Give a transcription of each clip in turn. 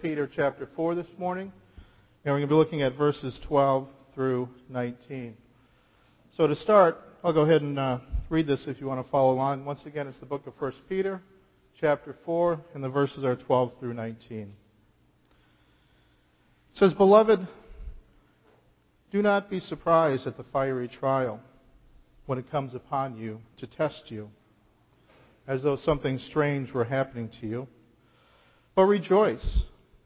Peter chapter 4 this morning, and we're going to be looking at verses 12 through 19. So to start, I'll go ahead and uh, read this if you want to follow along. Once again, it's the book of 1 Peter, chapter 4, and the verses are 12 through 19. It says, Beloved, do not be surprised at the fiery trial when it comes upon you to test you, as though something strange were happening to you. But rejoice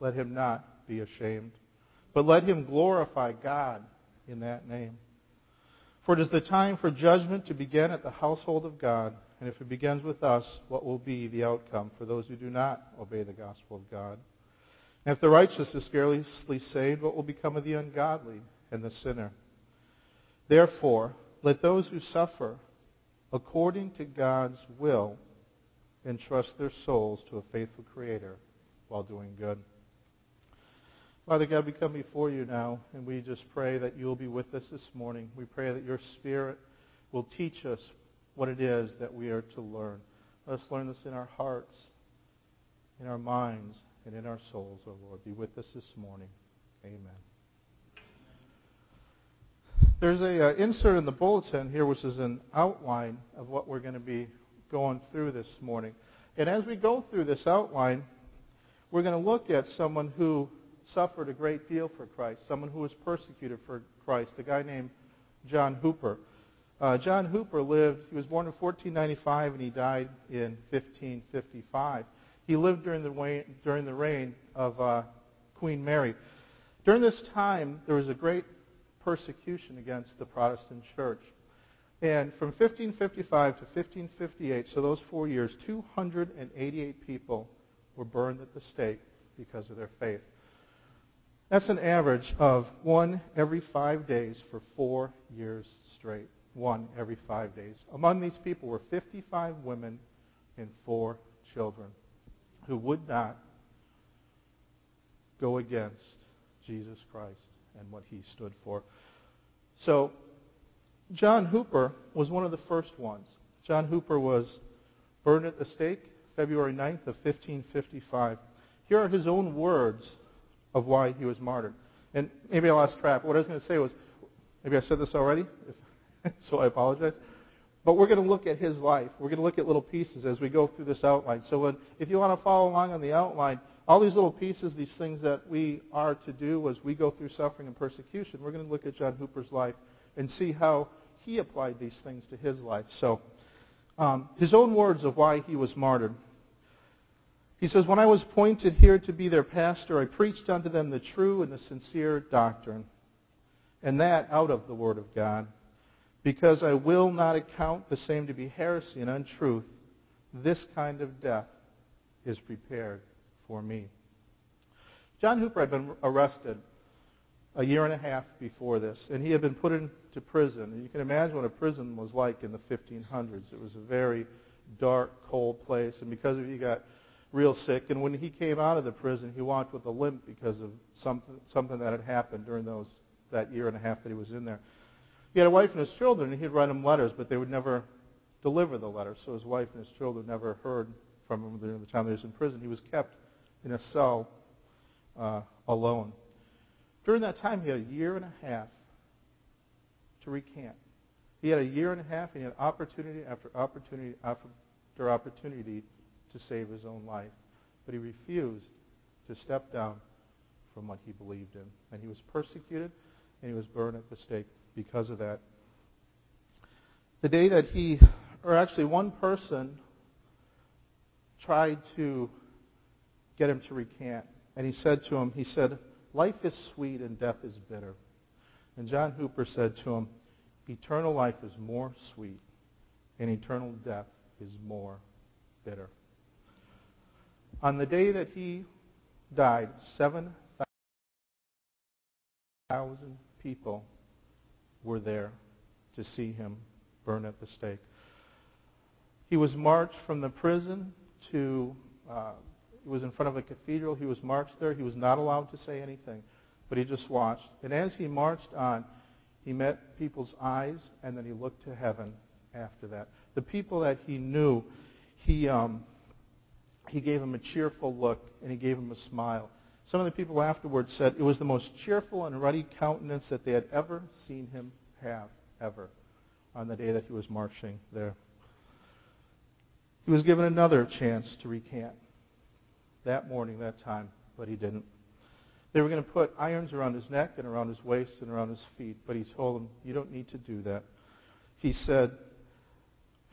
let him not be ashamed, but let him glorify God in that name. For it is the time for judgment to begin at the household of God, and if it begins with us, what will be the outcome for those who do not obey the gospel of God? And if the righteous is scarcely saved, what will become of the ungodly and the sinner? Therefore, let those who suffer according to God's will entrust their souls to a faithful Creator while doing good. Father God, we come before you now, and we just pray that you'll be with us this morning. We pray that your Spirit will teach us what it is that we are to learn. Let us learn this in our hearts, in our minds, and in our souls, O oh Lord. Be with us this morning. Amen. There's a uh, insert in the bulletin here, which is an outline of what we're going to be going through this morning. And as we go through this outline, we're going to look at someone who suffered a great deal for Christ, someone who was persecuted for Christ, a guy named John Hooper. Uh, John Hooper lived, he was born in 1495 and he died in 1555. He lived during the reign, during the reign of uh, Queen Mary. During this time, there was a great persecution against the Protestant church. And from 1555 to 1558, so those four years, 288 people were burned at the stake because of their faith. That's an average of one every five days for four years straight. One every five days. Among these people were 55 women and four children who would not go against Jesus Christ and what he stood for. So, John Hooper was one of the first ones. John Hooper was burned at the stake February 9th of 1555. Here are his own words of why he was martyred. And maybe I lost track. What I was going to say was, maybe I said this already, so I apologize. But we're going to look at his life. We're going to look at little pieces as we go through this outline. So when, if you want to follow along on the outline, all these little pieces, these things that we are to do as we go through suffering and persecution, we're going to look at John Hooper's life and see how he applied these things to his life. So um, his own words of why he was martyred. He says, When I was appointed here to be their pastor, I preached unto them the true and the sincere doctrine, and that out of the Word of God. Because I will not account the same to be heresy and untruth, this kind of death is prepared for me. John Hooper had been arrested a year and a half before this, and he had been put into prison. And you can imagine what a prison was like in the 1500s. It was a very dark, cold place, and because of he got real sick. And when he came out of the prison, he walked with a limp because of something, something that had happened during those, that year and a half that he was in there. He had a wife and his children, and he'd write them letters, but they would never deliver the letters. So his wife and his children never heard from him during the time that he was in prison. He was kept in a cell uh, alone. During that time, he had a year and a half to recant. He had a year and a half, and he had opportunity after opportunity after opportunity to save his own life. But he refused to step down from what he believed in. And he was persecuted and he was burned at the stake because of that. The day that he, or actually one person, tried to get him to recant. And he said to him, he said, Life is sweet and death is bitter. And John Hooper said to him, Eternal life is more sweet and eternal death is more bitter. On the day that he died, 7,000 thousand people were there to see him burn at the stake. He was marched from the prison to, uh, was in front of a cathedral. He was marched there. He was not allowed to say anything, but he just watched. And as he marched on, he met people's eyes, and then he looked to heaven after that. The people that he knew, he, um, he gave him a cheerful look, and he gave him a smile. Some of the people afterwards said it was the most cheerful and ruddy countenance that they had ever seen him have, ever, on the day that he was marching there. He was given another chance to recant that morning, that time, but he didn't. They were going to put irons around his neck and around his waist and around his feet, but he told them, You don't need to do that. He said,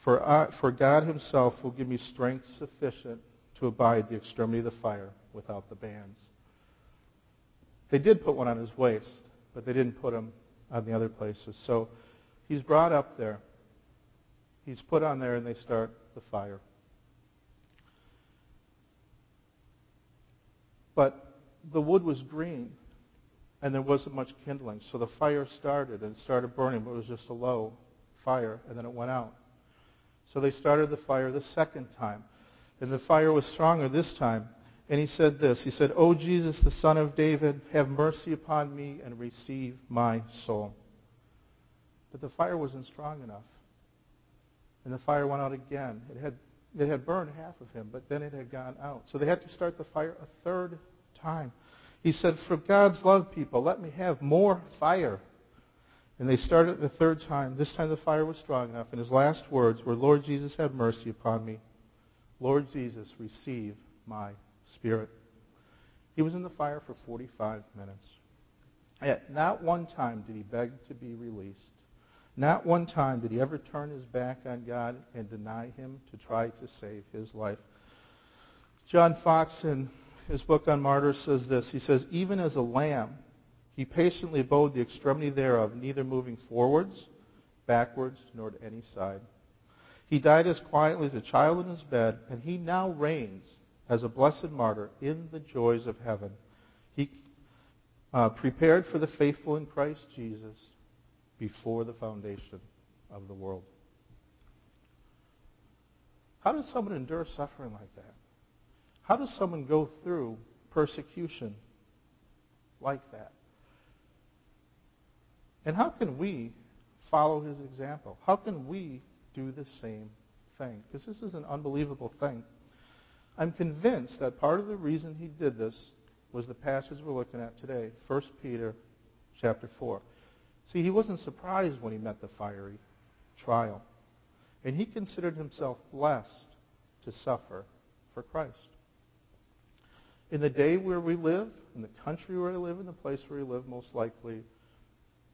For, I, for God himself will give me strength sufficient to abide the extremity of the fire without the bands. They did put one on his waist, but they didn't put him on the other places. So he's brought up there. He's put on there, and they start the fire. But the wood was green, and there wasn't much kindling. So the fire started, and it started burning, but it was just a low fire, and then it went out. So they started the fire the second time. And the fire was stronger this time. And he said this He said, O Jesus, the Son of David, have mercy upon me and receive my soul. But the fire wasn't strong enough. And the fire went out again. It had, it had burned half of him, but then it had gone out. So they had to start the fire a third time. He said, For God's love, people, let me have more fire. And they started the third time. This time the fire was strong enough. And his last words were, Lord Jesus, have mercy upon me. Lord Jesus, receive my spirit. He was in the fire for 45 minutes. Yet not one time did he beg to be released. Not one time did he ever turn his back on God and deny him to try to save his life. John Foxe, in his book on martyrs, says this. He says, Even as a lamb, he patiently abode the extremity thereof, neither moving forwards, backwards, nor to any side. He died as quietly as a child in his bed, and he now reigns as a blessed martyr in the joys of heaven. He uh, prepared for the faithful in Christ Jesus before the foundation of the world. How does someone endure suffering like that? How does someone go through persecution like that? And how can we follow his example? How can we do the same thing? Because this is an unbelievable thing. I'm convinced that part of the reason he did this was the passage we're looking at today, 1 Peter chapter 4. See, he wasn't surprised when he met the fiery trial. And he considered himself blessed to suffer for Christ. In the day where we live, in the country where we live, in the place where we live, most likely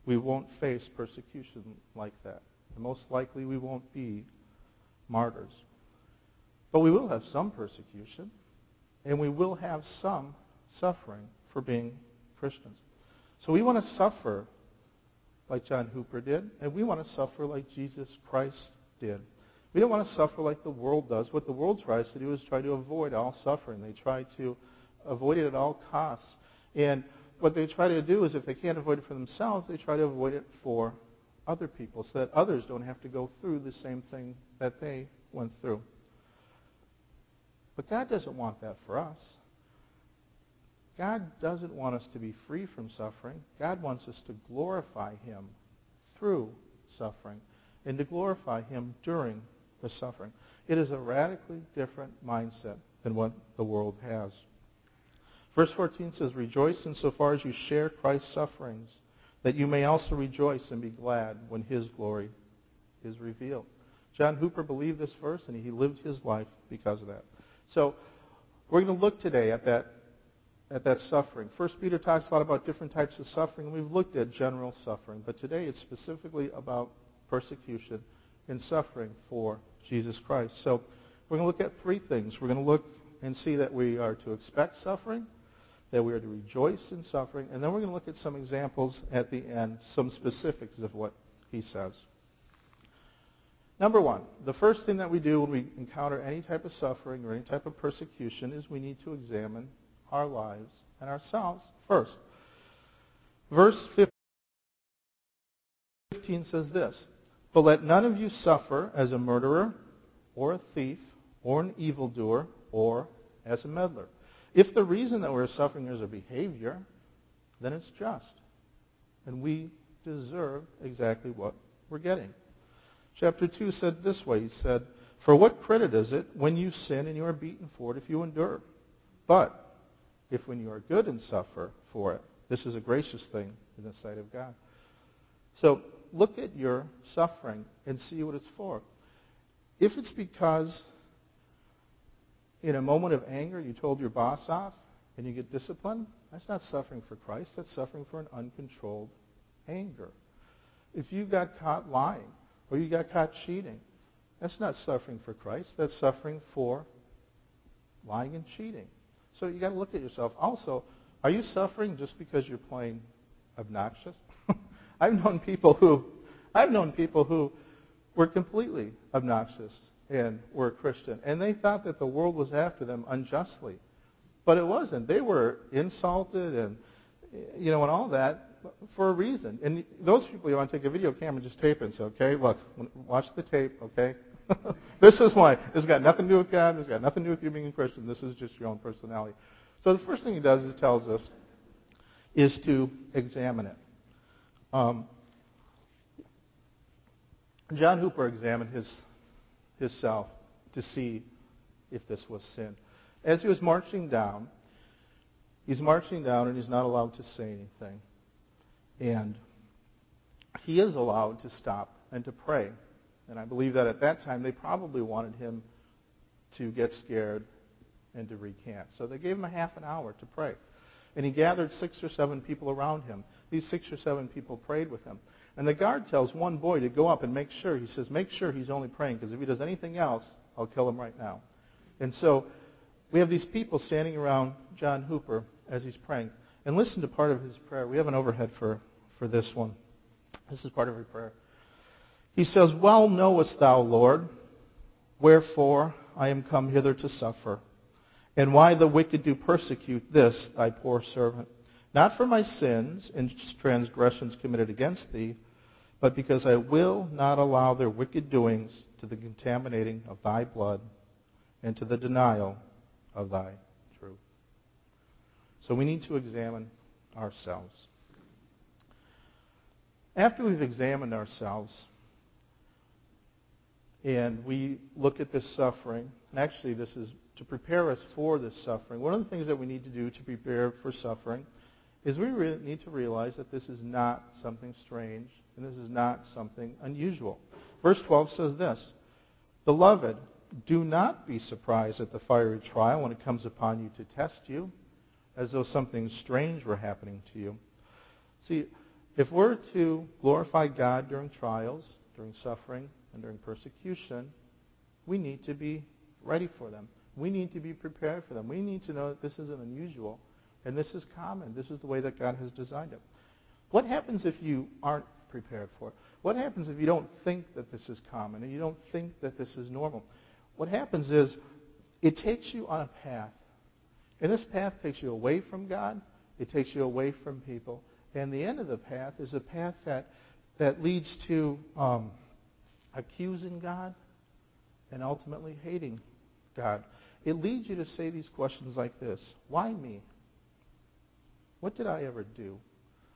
we won't face persecution like that. Most likely we won't be martyrs. But we will have some persecution, and we will have some suffering for being Christians. So we want to suffer like John Hooper did, and we want to suffer like Jesus Christ did. We don't want to suffer like the world does. What the world tries to do is try to avoid all suffering. They try to avoid it at all costs. And what they try to do is if they can't avoid it for themselves, they try to avoid it for other people so that others don't have to go through the same thing that they went through. But God doesn't want that for us. God doesn't want us to be free from suffering. God wants us to glorify Him through suffering and to glorify Him during the suffering. It is a radically different mindset than what the world has. Verse 14 says, Rejoice insofar as you share Christ's sufferings, that you may also rejoice and be glad when His glory is revealed. John Hooper believed this verse, and he lived his life because of that. So we're going to look today at that at that suffering. First Peter talks a lot about different types of suffering, and we've looked at general suffering, but today it's specifically about persecution and suffering for Jesus Christ. So we're going to look at three things. We're going to look and see that we are to expect suffering, that we are to rejoice in suffering, and then we're going to look at some examples at the end, some specifics of what he says. Number one, the first thing that we do when we encounter any type of suffering or any type of persecution is we need to examine our lives and ourselves first. Verse 15 says this But let none of you suffer as a murderer, or a thief, or an evildoer, or as a meddler. If the reason that we're suffering is a behavior, then it's just. And we deserve exactly what we're getting. Chapter 2 said this way He said, For what credit is it when you sin and you are beaten for it if you endure? But if when you are good and suffer for it, this is a gracious thing in the sight of God. So look at your suffering and see what it's for. If it's because in a moment of anger you told your boss off and you get disciplined, that's not suffering for Christ. That's suffering for an uncontrolled anger. If you got caught lying or you got caught cheating, that's not suffering for Christ. That's suffering for lying and cheating. So you got to look at yourself. Also, are you suffering just because you're plain obnoxious? I've known people who I've known people who were completely obnoxious and were Christian, and they thought that the world was after them unjustly. But it wasn't. They were insulted and you know and all that for a reason. And those people you want to take a video camera and just tape it and say, okay, look, watch the tape, okay? this is why. This has got nothing to do with God. This has got nothing to do with you being a Christian. This is just your own personality. So the first thing he does is tells us is to examine it. Um, John Hooper examined his himself to see if this was sin. As he was marching down, he's marching down and he's not allowed to say anything. And he is allowed to stop and to pray. And I believe that at that time they probably wanted him to get scared and to recant. So they gave him a half an hour to pray. And he gathered six or seven people around him. These six or seven people prayed with him. And the guard tells one boy to go up and make sure. He says, make sure he's only praying, because if he does anything else, I'll kill him right now. And so we have these people standing around John Hooper as he's praying. And listen to part of his prayer. We have an overhead for, for this one. This is part of his prayer. He says, Well knowest thou, Lord, wherefore I am come hither to suffer and why the wicked do persecute this, thy poor servant. Not for my sins and transgressions committed against thee, but because I will not allow their wicked doings to the contaminating of thy blood and to the denial of thy truth. So we need to examine ourselves. After we've examined ourselves and we look at this suffering, and actually this is to prepare us for this suffering, one of the things that we need to do to prepare for suffering is we really need to realize that this is not something strange and this is not something unusual. Verse 12 says this Beloved, do not be surprised at the fiery trial when it comes upon you to test you, as though something strange were happening to you. See, if we're to glorify God during trials, during suffering, and during persecution, we need to be ready for them. We need to be prepared for them. We need to know that this isn't unusual and this is common. This is the way that God has designed it. What happens if you aren't prepared for it? What happens if you don't think that this is common and you don't think that this is normal? What happens is it takes you on a path. And this path takes you away from God. It takes you away from people. And the end of the path is a path that, that leads to um, accusing God and ultimately hating God it leads you to say these questions like this Why me? What did I ever do?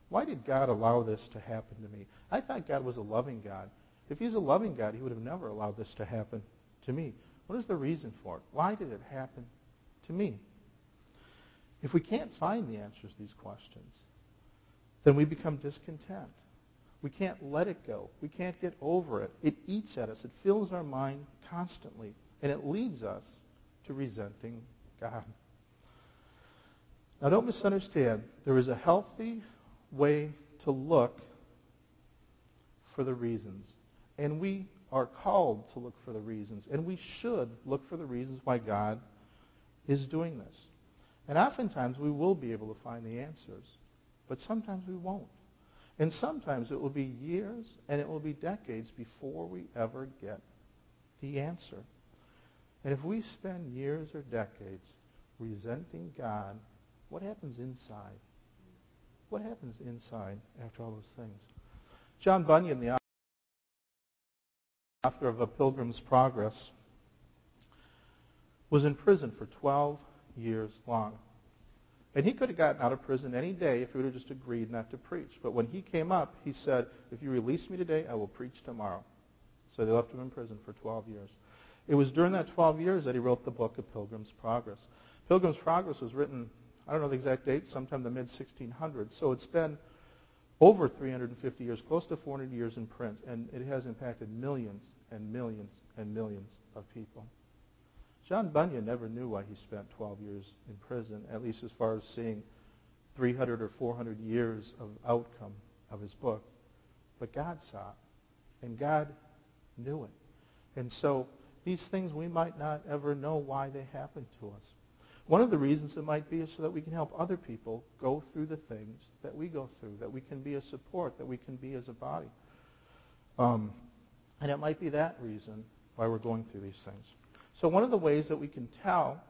Why did God allow this to happen to me? I thought God was a loving God. If He's a loving God, He would have never allowed this to happen to me. What is the reason for it? Why did it happen to me? If we can't find the answers to these questions, then we become discontent. We can't let it go. We can't get over it. It eats at us. It fills our mind constantly. And it leads us to resenting God. Now, don't misunderstand. There is a healthy way to look for the reasons. And we are called to look for the reasons. And we should look for the reasons why God is doing this. And oftentimes we will be able to find the answers. But sometimes we won't. And sometimes it will be years and it will be decades before we ever get the answer. And if we spend years or decades resenting God, what happens inside? what happens inside after all those things? John Bunyan, the author of A Pilgrim's Progress, was in prison for 12 years long. And he could have gotten out of prison any day if he would have just agreed not to preach. But when he came up, he said, If you release me today, I will preach tomorrow. So they left him in prison for 12 years. It was during that 12 years that he wrote the book of Pilgrim's Progress. Pilgrim's Progress was written, I don't know the exact date, sometime the mid 1600s. So it's been over 350 years, close to 400 years in print, and it has impacted millions and millions and millions of people. John Bunyan never knew why he spent 12 years in prison, at least as far as seeing 300 or 400 years of outcome of his book. But God saw it, and God knew it. And so these things we might not ever know why they happened to us. One of the reasons it might be is so that we can help other people go through the things that we go through, that we can be a support, that we can be as a body. Um, and it might be that reason why we're going through these things. So one of the ways that we can tell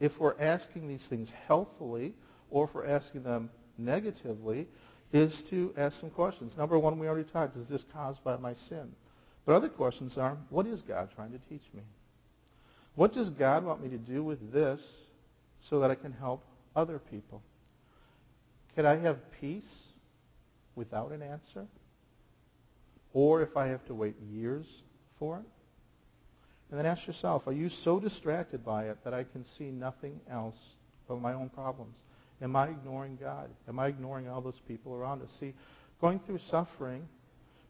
if we're asking these things healthfully or if we're asking them negatively is to ask some questions. Number one, we already talked, is this caused by my sin? But other questions are, what is God trying to teach me? What does God want me to do with this so that I can help other people? Can I have peace without an answer? Or if I have to wait years for it? And then ask yourself, are you so distracted by it that I can see nothing else but my own problems? Am I ignoring God? Am I ignoring all those people around us? See, going through suffering,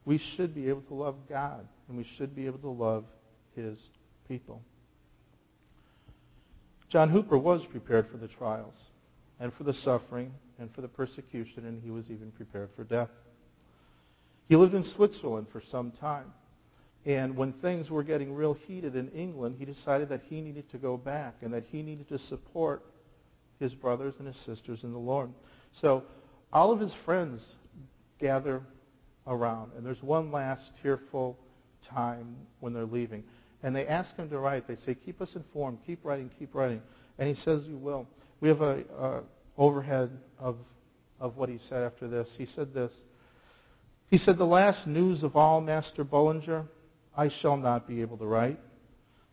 we should be able to love God, and we should be able to love His people. John Hooper was prepared for the trials, and for the suffering, and for the persecution, and he was even prepared for death. He lived in Switzerland for some time. And when things were getting real heated in England, he decided that he needed to go back and that he needed to support his brothers and his sisters in the Lord. So all of his friends gather around, and there's one last tearful time when they're leaving. And they ask him to write. They say, keep us informed. Keep writing. Keep writing. And he says, you will. We have a, overhead of, of what he said after this. He said this. He said, the last news of all, Master Bullinger, I shall not be able to write.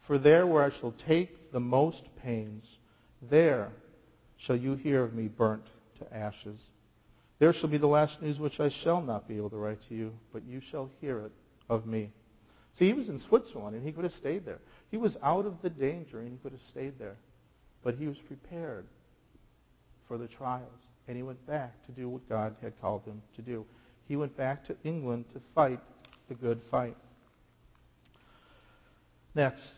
For there where I shall take the most pains, there shall you hear of me burnt to ashes. There shall be the last news which I shall not be able to write to you, but you shall hear it of me. See, he was in Switzerland and he could have stayed there. He was out of the danger and he could have stayed there. But he was prepared for the trials. And he went back to do what God had called him to do. He went back to England to fight the good fight. Next,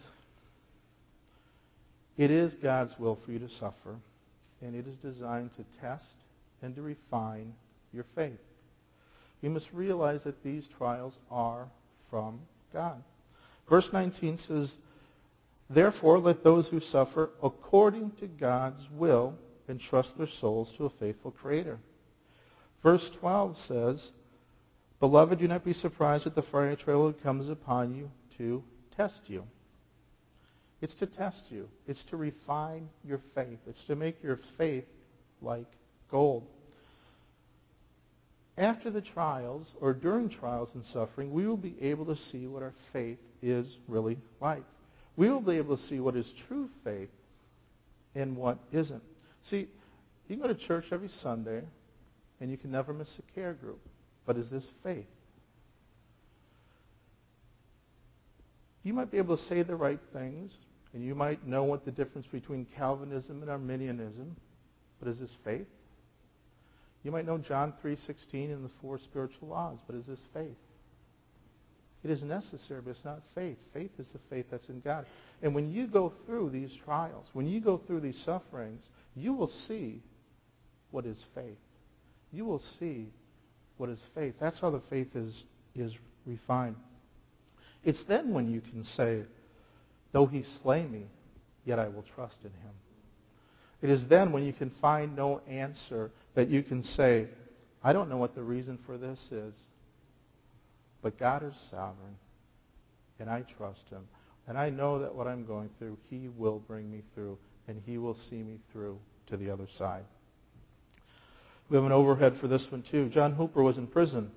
it is God's will for you to suffer, and it is designed to test and to refine your faith. We must realize that these trials are from God. Verse 19 says, Therefore, let those who suffer according to God's will entrust their souls to a faithful Creator. Verse 12 says, Beloved, do not be surprised at the fiery trial that comes upon you to test you. It's to test you. It's to refine your faith. It's to make your faith like gold. After the trials, or during trials and suffering, we will be able to see what our faith is really like. We will be able to see what is true faith and what isn't. See, you can go to church every Sunday, and you can never miss a care group. But is this faith? You might be able to say the right things, and you might know what the difference between Calvinism and Arminianism, but is this faith? You might know John 3:16 and the four spiritual laws, but is this faith? It is necessary, but it's not faith. Faith is the faith that's in God. And when you go through these trials, when you go through these sufferings, you will see what is faith. You will see what is faith. That's how the faith is, is refined. It's then when you can say, though he slay me, yet I will trust in him. It is then when you can find no answer that you can say, I don't know what the reason for this is, but God is sovereign, and I trust him. And I know that what I'm going through, he will bring me through, and he will see me through to the other side. We have an overhead for this one too. John Hooper was in prison.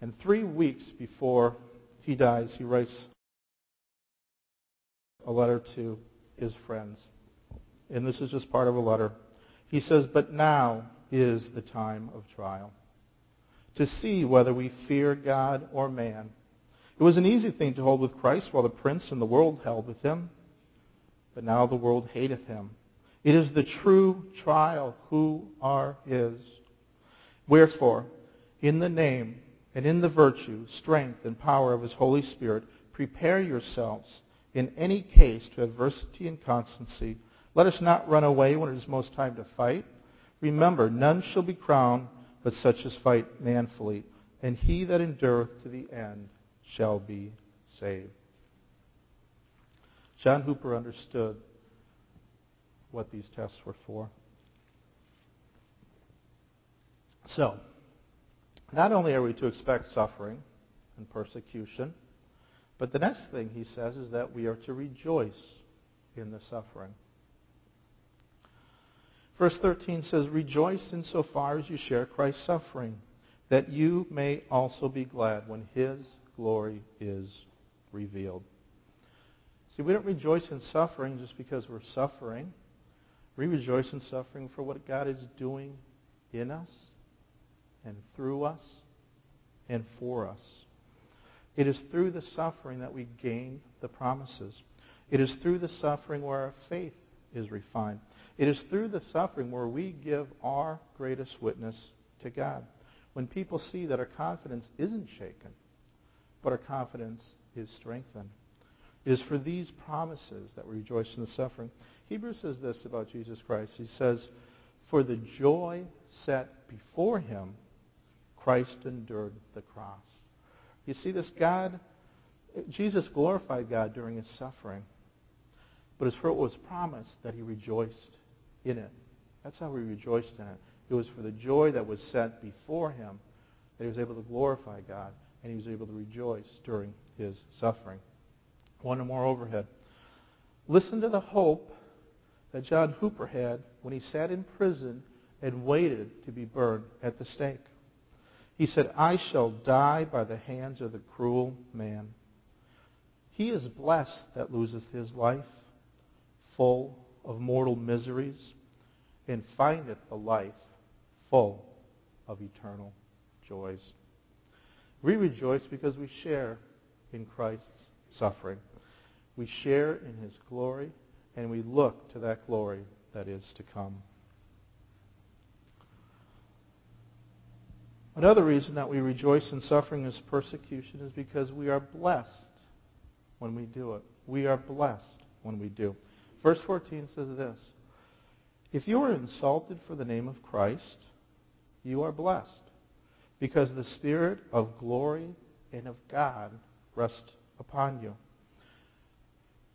And three weeks before he dies, he writes a letter to his friends. And this is just part of a letter. He says, But now is the time of trial, to see whether we fear God or man. It was an easy thing to hold with Christ while the prince and the world held with him. But now the world hateth him. It is the true trial who are his. Wherefore, in the name and in the virtue, strength, and power of his Holy Spirit, prepare yourselves in any case to adversity and constancy. Let us not run away when it is most time to fight. Remember, none shall be crowned but such as fight manfully, and he that endureth to the end shall be saved. John Hooper understood what these tests were for. So, not only are we to expect suffering and persecution, but the next thing he says is that we are to rejoice in the suffering. Verse 13 says, Rejoice insofar as you share Christ's suffering, that you may also be glad when his glory is revealed. See, we don't rejoice in suffering just because we're suffering. We rejoice in suffering for what God is doing in us and through us and for us. It is through the suffering that we gain the promises. It is through the suffering where our faith is refined. It is through the suffering where we give our greatest witness to God. When people see that our confidence isn't shaken, but our confidence is strengthened. It is for these promises that we rejoice in the suffering. Hebrews says this about Jesus Christ. He says, For the joy set before him, Christ endured the cross. You see, this God, Jesus glorified God during his suffering, but it's for it was promised that he rejoiced in it. That's how he rejoiced in it. It was for the joy that was set before him that he was able to glorify God, and he was able to rejoice during his suffering. One more overhead. Listen to the hope that John Hooper had when he sat in prison and waited to be burned at the stake. He said, I shall die by the hands of the cruel man. He is blessed that loseth his life, full of mortal miseries, and findeth the life full of eternal joys. We rejoice because we share in Christ's suffering. We share in his glory, and we look to that glory that is to come. Another reason that we rejoice in suffering as persecution is because we are blessed when we do it. We are blessed when we do. Verse 14 says this If you are insulted for the name of Christ, you are blessed, because the Spirit of glory and of God rests upon you.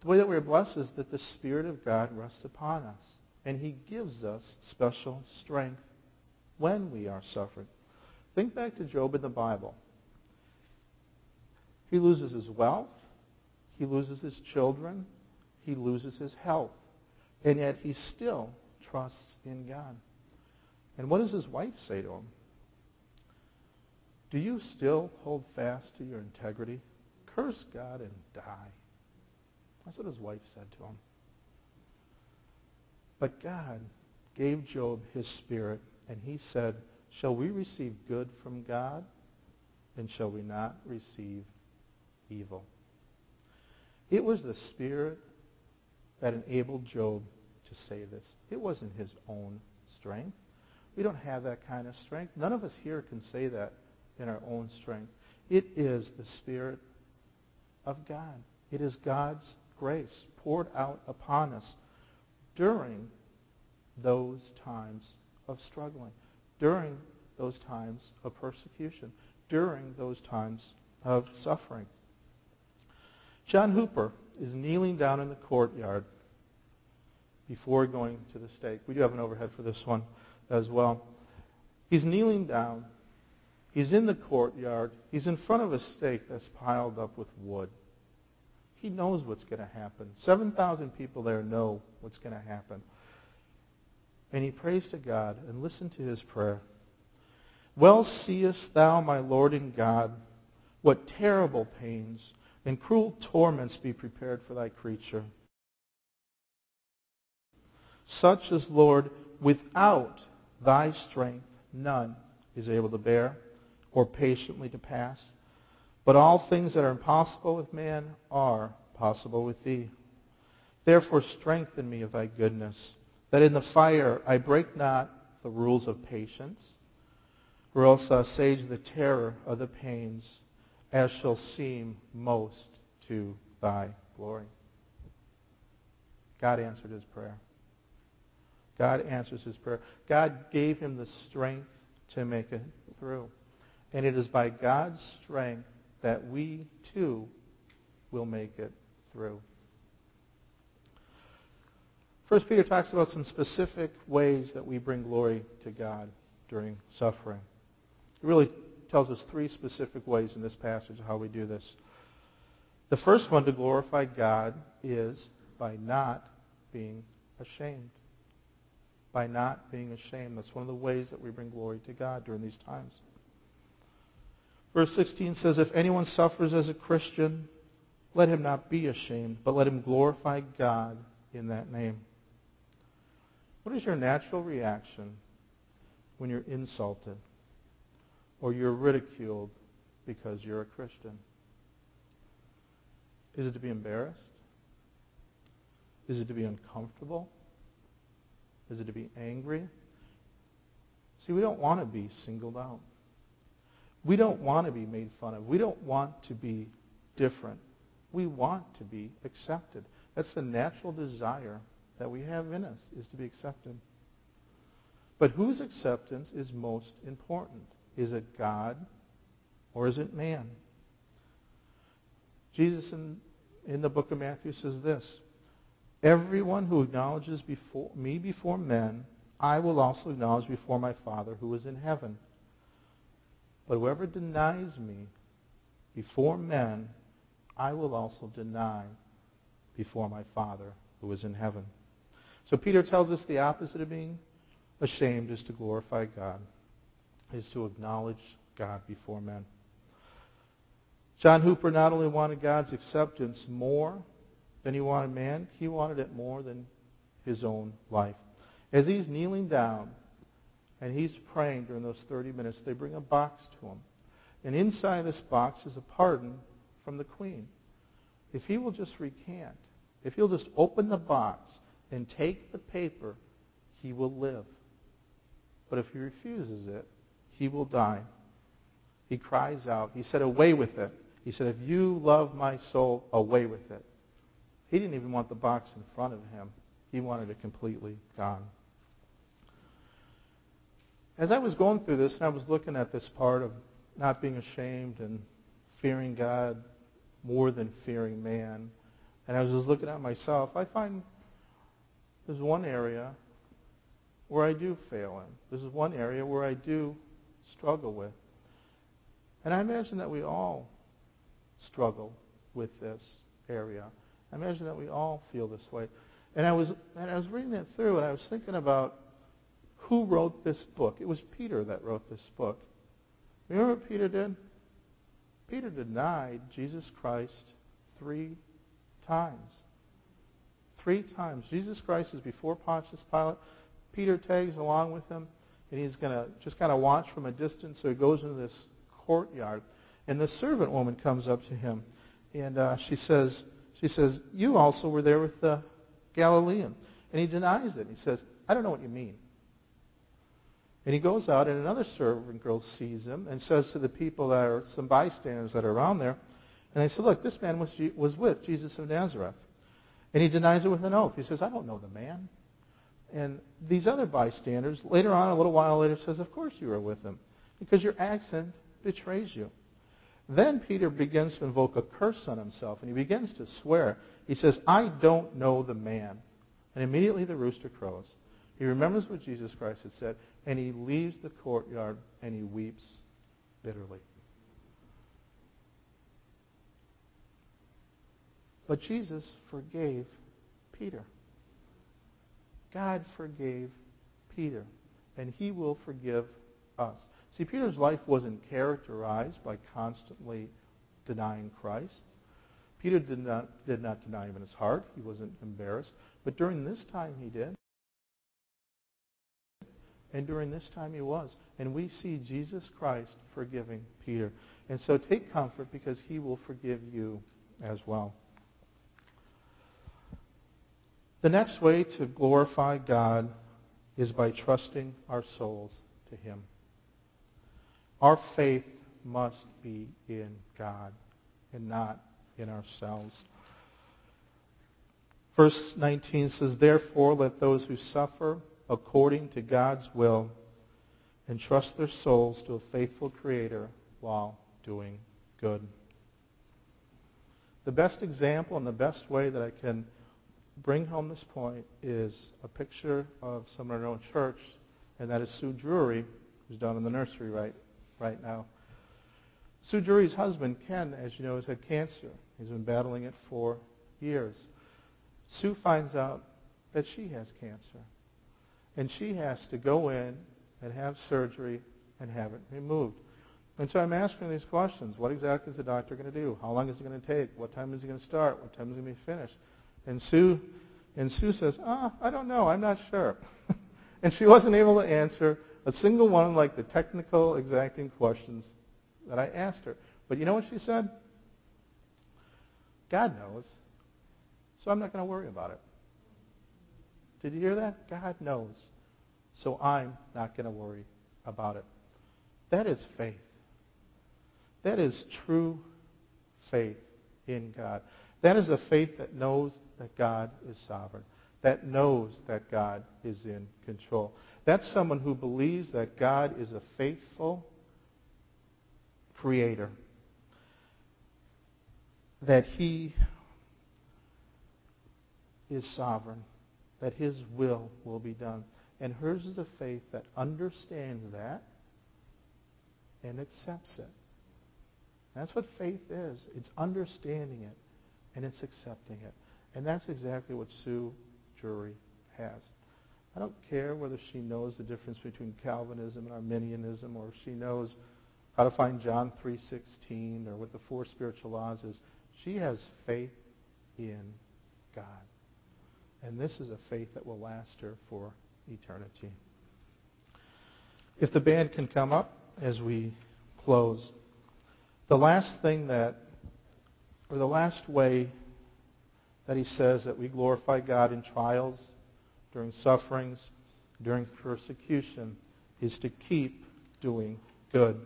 The way that we're blessed is that the Spirit of God rests upon us, and He gives us special strength when we are suffering. Think back to Job in the Bible. He loses his wealth, he loses his children, he loses his health, and yet he still trusts in God. And what does his wife say to him? Do you still hold fast to your integrity? Curse God and die. That's what his wife said to him. But God gave Job his spirit, and he said, Shall we receive good from God? And shall we not receive evil? It was the Spirit that enabled Job to say this. It wasn't his own strength. We don't have that kind of strength. None of us here can say that in our own strength. It is the Spirit of God. It is God's grace poured out upon us during those times of struggling during those times of persecution, during those times of suffering. John Hooper is kneeling down in the courtyard before going to the stake. We do have an overhead for this one as well. He's kneeling down. He's in the courtyard. He's in front of a stake that's piled up with wood. He knows what's going to happen. 7,000 people there know what's going to happen. And he prays to God and listen to his prayer. Well seest thou, my Lord and God, what terrible pains and cruel torments be prepared for thy creature. Such as, Lord, without thy strength none is able to bear or patiently to pass. But all things that are impossible with man are possible with thee. Therefore strengthen me of thy goodness, that in the fire I break not the rules of patience, or else uh, assuage the terror of the pains, as shall seem most to thy glory. God answered his prayer. God answers his prayer. God gave him the strength to make it through. And it is by God's strength that we too will make it through. First Peter talks about some specific ways that we bring glory to God during suffering. It really tells us three specific ways in this passage how we do this. The first one to glorify God is by not being ashamed. By not being ashamed. That's one of the ways that we bring glory to God during these times. Verse 16 says, If anyone suffers as a Christian, let him not be ashamed, but let him glorify God in that name. What is your natural reaction when you're insulted or you're ridiculed because you're a Christian? Is it to be embarrassed? Is it to be uncomfortable? Is it to be angry? See, we don't want to be singled out. We don't want to be made fun of. We don't want to be different. We want to be accepted. That's the natural desire that we have in us, is to be accepted. But whose acceptance is most important? Is it God or is it man? Jesus in, in the book of Matthew says this Everyone who acknowledges before, me before men, I will also acknowledge before my Father who is in heaven. But whoever denies me before men, I will also deny before my Father who is in heaven. So Peter tells us the opposite of being ashamed is to glorify God, is to acknowledge God before men. John Hooper not only wanted God's acceptance more than he wanted man, he wanted it more than his own life. As he's kneeling down and he's praying during those 30 minutes, they bring a box to him. And inside this box is a pardon from the queen. If he will just recant, if he'll just open the box and take the paper, he will live. But if he refuses it, he will die. He cries out. He said, Away with it. He said, If you love my soul, away with it. He didn't even want the box in front of him, he wanted it completely gone. As I was going through this and I was looking at this part of not being ashamed and fearing God more than fearing man, and I was just looking at myself, I find there's one area where I do fail in. This is one area where I do struggle with. And I imagine that we all struggle with this area. I imagine that we all feel this way. And I was and I was reading it through and I was thinking about who wrote this book. It was Peter that wrote this book. Remember what Peter did? Peter denied Jesus Christ three times. Three times. Jesus Christ is before Pontius Pilate. Peter tags along with him, and he's going to just kind of watch from a distance. So he goes into this courtyard, and the servant woman comes up to him, and uh, she says, "She says, you also were there with the Galilean." And he denies it. He says, "I don't know what you mean." And he goes out, and another servant girl sees him and says to the people that are some bystanders that are around there, and they say, Look, this man was, was with Jesus of Nazareth. And he denies it with an oath. He says, I don't know the man. And these other bystanders, later on, a little while later, says, Of course you were with him, because your accent betrays you. Then Peter begins to invoke a curse on himself, and he begins to swear. He says, I don't know the man. And immediately the rooster crows. He remembers what Jesus Christ had said, and he leaves the courtyard and he weeps bitterly. But Jesus forgave Peter. God forgave Peter, and he will forgive us. See, Peter's life wasn't characterized by constantly denying Christ. Peter did not, did not deny him in his heart. He wasn't embarrassed. But during this time, he did. And during this time, he was. And we see Jesus Christ forgiving Peter. And so take comfort because he will forgive you as well. The next way to glorify God is by trusting our souls to him. Our faith must be in God and not in ourselves. Verse 19 says, Therefore, let those who suffer according to God's will entrust their souls to a faithful Creator while doing good. The best example and the best way that I can bring home this point is a picture of someone in our own church, and that is Sue Drury, who's down in the nursery right, right now. Sue Drury's husband, Ken, as you know, has had cancer. He's been battling it for years. Sue finds out that she has cancer. And she has to go in and have surgery and have it removed. And so I'm asking these questions. What exactly is the doctor going to do? How long is it going to take? What time is he going to start? What time is it going to be finished? And Sue, and Sue says, ah, I don't know. I'm not sure. and she wasn't able to answer a single one like the technical exacting questions that I asked her. But you know what she said? God knows. So I'm not going to worry about it. Did you hear that? God knows. So I'm not going to worry about it. That is faith. That is true faith in God. That is a faith that knows that God is sovereign, that knows that God is in control. That's someone who believes that God is a faithful creator, that he is sovereign, that his will will be done. And hers is a faith that understands that and accepts it. That's what faith is. It's understanding it and it's accepting it. And that's exactly what Sue Has. I don't care whether she knows the difference between Calvinism and Arminianism or if she knows how to find John 3:16 or what the four spiritual laws is. She has faith in God. And this is a faith that will last her for eternity. If the band can come up as we close. The last thing that, or the last way that he says that we glorify God in trials, during sufferings, during persecution, is to keep doing good.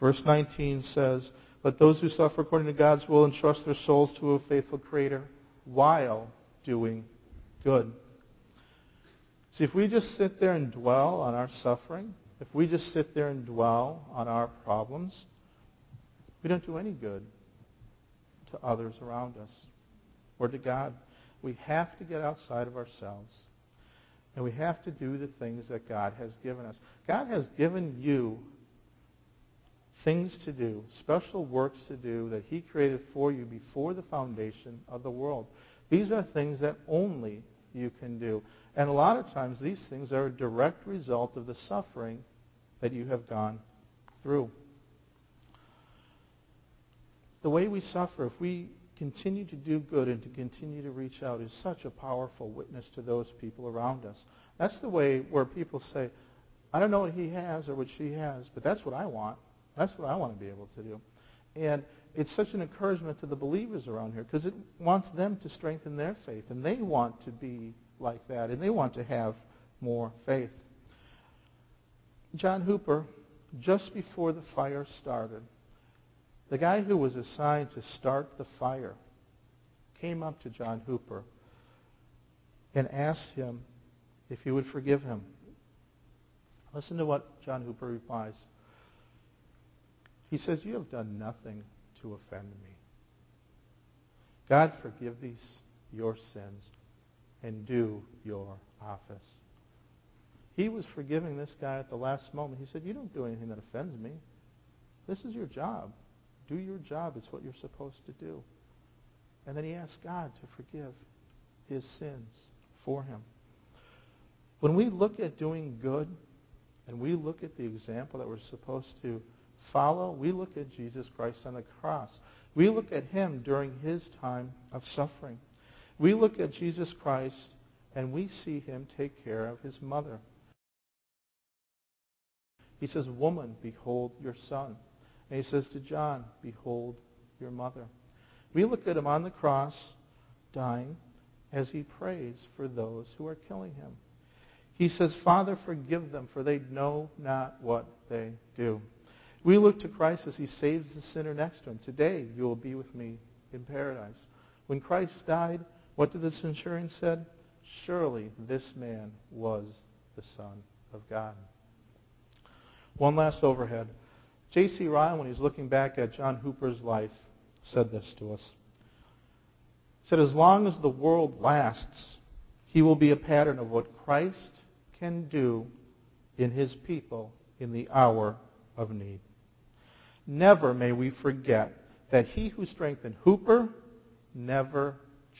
Verse 19 says, Let those who suffer according to God's will entrust their souls to a faithful Creator while doing good. See, if we just sit there and dwell on our suffering, if we just sit there and dwell on our problems, we don't do any good to others around us or to God. We have to get outside of ourselves. And we have to do the things that God has given us. God has given you things to do, special works to do that He created for you before the foundation of the world. These are things that only you can do. And a lot of times these things are a direct result of the suffering that you have gone through. The way we suffer, if we continue to do good and to continue to reach out, is such a powerful witness to those people around us. That's the way where people say, I don't know what he has or what she has, but that's what I want. That's what I want to be able to do. And it's such an encouragement to the believers around here because it wants them to strengthen their faith. And they want to be like that. And they want to have more faith. John Hooper, just before the fire started, the guy who was assigned to start the fire came up to John Hooper and asked him if he would forgive him. Listen to what John Hooper replies. He says, You have done nothing to offend me. God, forgive these your sins and do your office. He was forgiving this guy at the last moment. He said, You don't do anything that offends me. This is your job. Do your job. It's what you're supposed to do. And then he asked God to forgive his sins for him. When we look at doing good and we look at the example that we're supposed to follow, we look at Jesus Christ on the cross. We look at him during his time of suffering. We look at Jesus Christ and we see him take care of his mother. He says, Woman, behold your son. And he says to John, Behold your mother. We look at him on the cross, dying, as he prays for those who are killing him. He says, Father, forgive them, for they know not what they do. We look to Christ as he saves the sinner next to him. Today you will be with me in paradise. When Christ died, what did the centurion said? Surely this man was the Son of God. One last overhead. J.C. Ryle, when he was looking back at John Hooper's life, said this to us. He said, As long as the world lasts, he will be a pattern of what Christ can do in his people in the hour of need. Never may we forget that he who strengthened Hooper never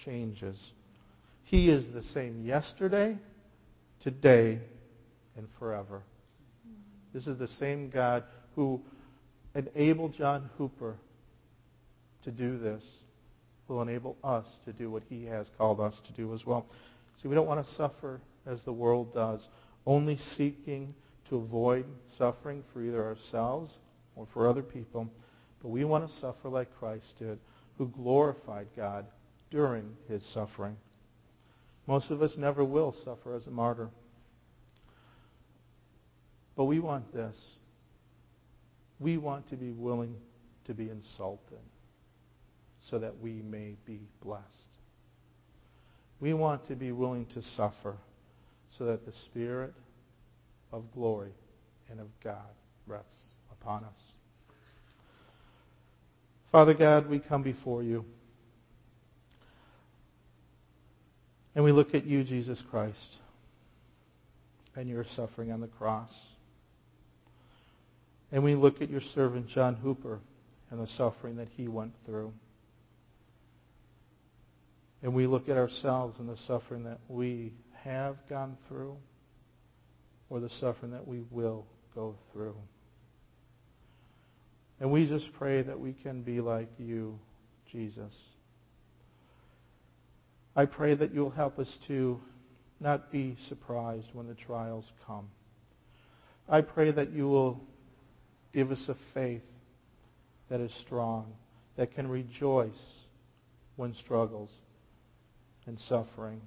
changes. He is the same yesterday, today, and forever. This is the same God who enabled John Hooper to do this, will enable us to do what he has called us to do as well. See, we don't want to suffer as the world does, only seeking to avoid suffering for either ourselves or for other people. But we want to suffer like Christ did, who glorified God during his suffering. Most of us never will suffer as a martyr. But we want this. We want to be willing to be insulted so that we may be blessed. We want to be willing to suffer so that the Spirit of glory and of God rests upon us. Father God, we come before you. And we look at you, Jesus Christ, and your suffering on the cross. And we look at your servant, John Hooper, and the suffering that he went through. And we look at ourselves and the suffering that we have gone through or the suffering that we will go through. And we just pray that we can be like you, Jesus. I pray that you'll help us to not be surprised when the trials come. I pray that you will give us a faith that is strong, that can rejoice when struggles and suffering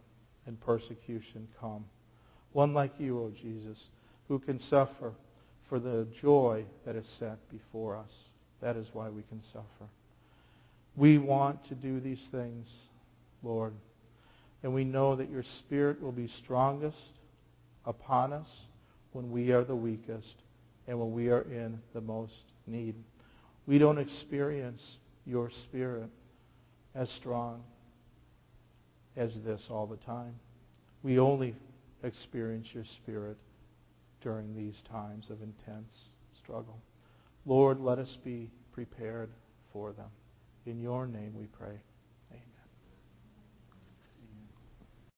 and persecution come. One like you, O oh Jesus, who can suffer for the joy that is set before us. That is why we can suffer. We want to do these things, Lord. And we know that your Spirit will be strongest upon us when we are the weakest and when we are in the most need. We don't experience your Spirit as strong as this all the time. We only experience your Spirit during these times of intense struggle. Lord, let us be prepared for them. In your name we pray.